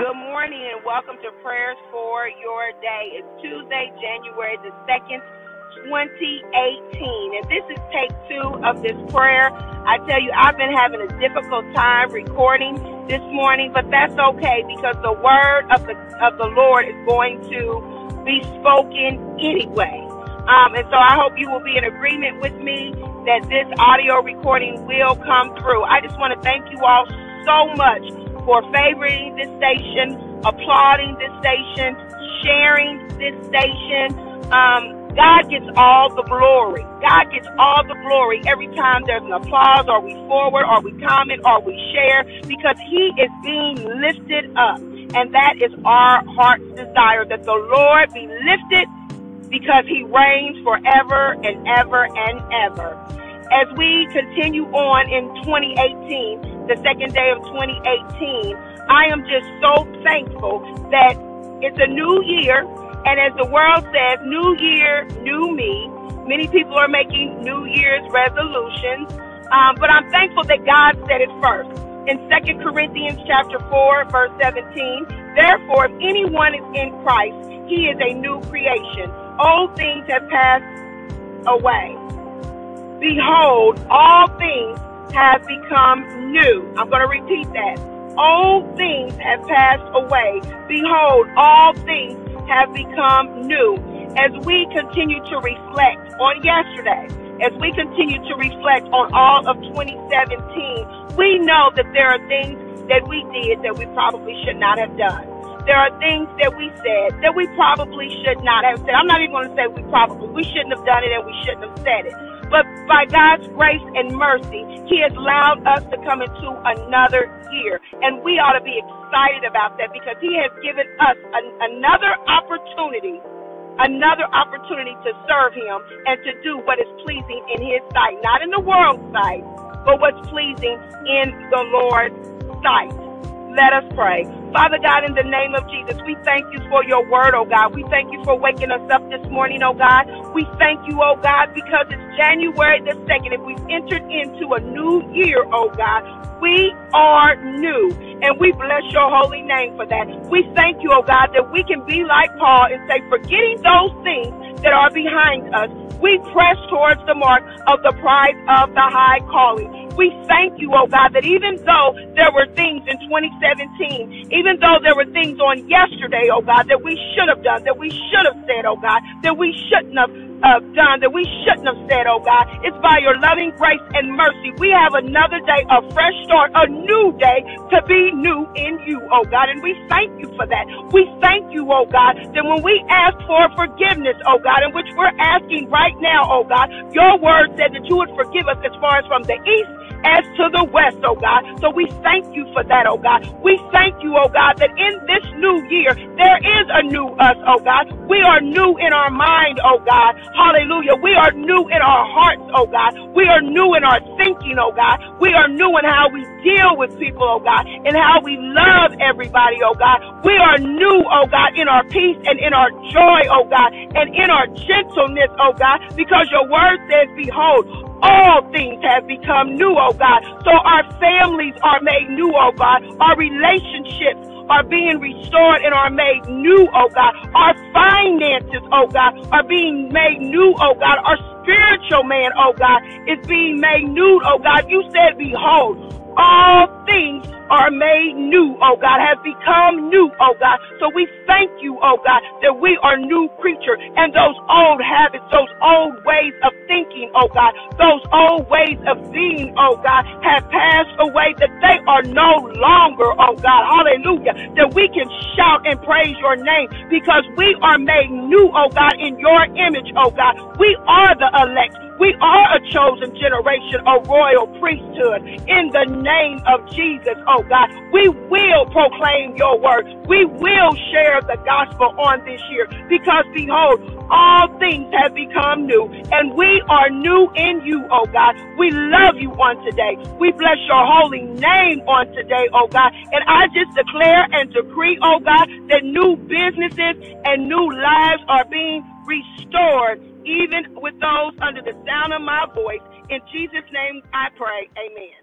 Good morning and welcome to Prayers for Your Day. It's Tuesday, January the 2nd, 2018. And this is take two of this prayer. I tell you, I've been having a difficult time recording this morning, but that's okay because the word of the, of the Lord is going to be spoken anyway. Um, and so I hope you will be in agreement with me that this audio recording will come through. I just want to thank you all so much for favoring this station, applauding this station, sharing this station. Um, God gets all the glory. God gets all the glory every time there's an applause, or we forward, or we comment, or we share, because He is being lifted up. And that is our heart's desire that the Lord be lifted because He reigns forever and ever and ever. As we continue on in 2018, the second day of 2018. I am just so thankful that it's a new year, and as the world says, new year, new me. Many people are making New Year's resolutions, um, but I'm thankful that God said it first. In 2 Corinthians chapter 4, verse 17, therefore, if anyone is in Christ, he is a new creation. Old things have passed away. Behold, all things have become new. I'm going to repeat that. Old things have passed away. Behold, all things have become new. As we continue to reflect on yesterday, as we continue to reflect on all of 2017, we know that there are things that we did that we probably should not have done. There are things that we said that we probably should not have said. I'm not even going to say we probably, we shouldn't have done it and we shouldn't have said it. But by God's grace and mercy, He has allowed us to come into another year. And we ought to be excited about that because He has given us an, another opportunity, another opportunity to serve Him and to do what is pleasing in His sight. Not in the world's sight, but what's pleasing in the Lord's sight. Let us pray. Father God, in the name of Jesus, we thank you for your word, oh God. We thank you for waking us up this morning, oh God. We thank you, oh God, because it's January the 2nd. If we've entered into a new year, oh God, we are new. And we bless your holy name for that. We thank you, oh God, that we can be like Paul and say, forgetting those things that are behind us, we press towards the mark of the prize of the high calling. We thank you, oh God, that even though there were things in 2017, even though there were things on yesterday, oh God, that we should have done, that we should have said, oh God, that we shouldn't have uh, done that we shouldn't have said, oh God. It's by your loving grace and mercy. We have another day, a fresh start, a new day to be new in you, oh God. And we thank you for that. We thank you, oh God, that when we ask for forgiveness, oh God, in which we're asking right now, oh God, your word said that you would forgive us as far as from the east as to the west, oh God. So we thank you for that, oh God. We thank you, oh God, that in this new year, there is a new us, oh God. We are new in our mind, oh God. Hallelujah. We are new in our hearts, oh God. We are new in our thinking, oh God. We are new in how we deal with people, oh God, and how we love everybody, oh God. We are new, oh God, in our peace and in our joy, oh God, and in our gentleness, oh God, because your word says, behold, all things have become new, oh God. So our families are made new, oh God. Our relationships are being restored and are made new, oh God. Our finances, oh God, are being made new, oh God. Our spiritual man, oh God, is being made new, oh God. You said, behold, all things are made new, oh God, have become oh God. So we thank you, oh God, that we are new creature and those old habits, those old ways of thinking, oh God, those old ways of being, oh God, have passed away, that they are no longer, oh God, hallelujah, that we can shout and praise your name because we are made new, oh God, in your image, oh God. We are the elect. We are a chosen generation, a royal priesthood in the name of Jesus, oh God. We will proclaim your word. We will share the gospel on this year because behold, all things have become new and we are new in you, oh God. We love you on today. We bless your holy name on today, oh God. And I just declare and decree, oh God, that new businesses and new lives are being restored even with those under the sound of my voice. In Jesus' name I pray. Amen.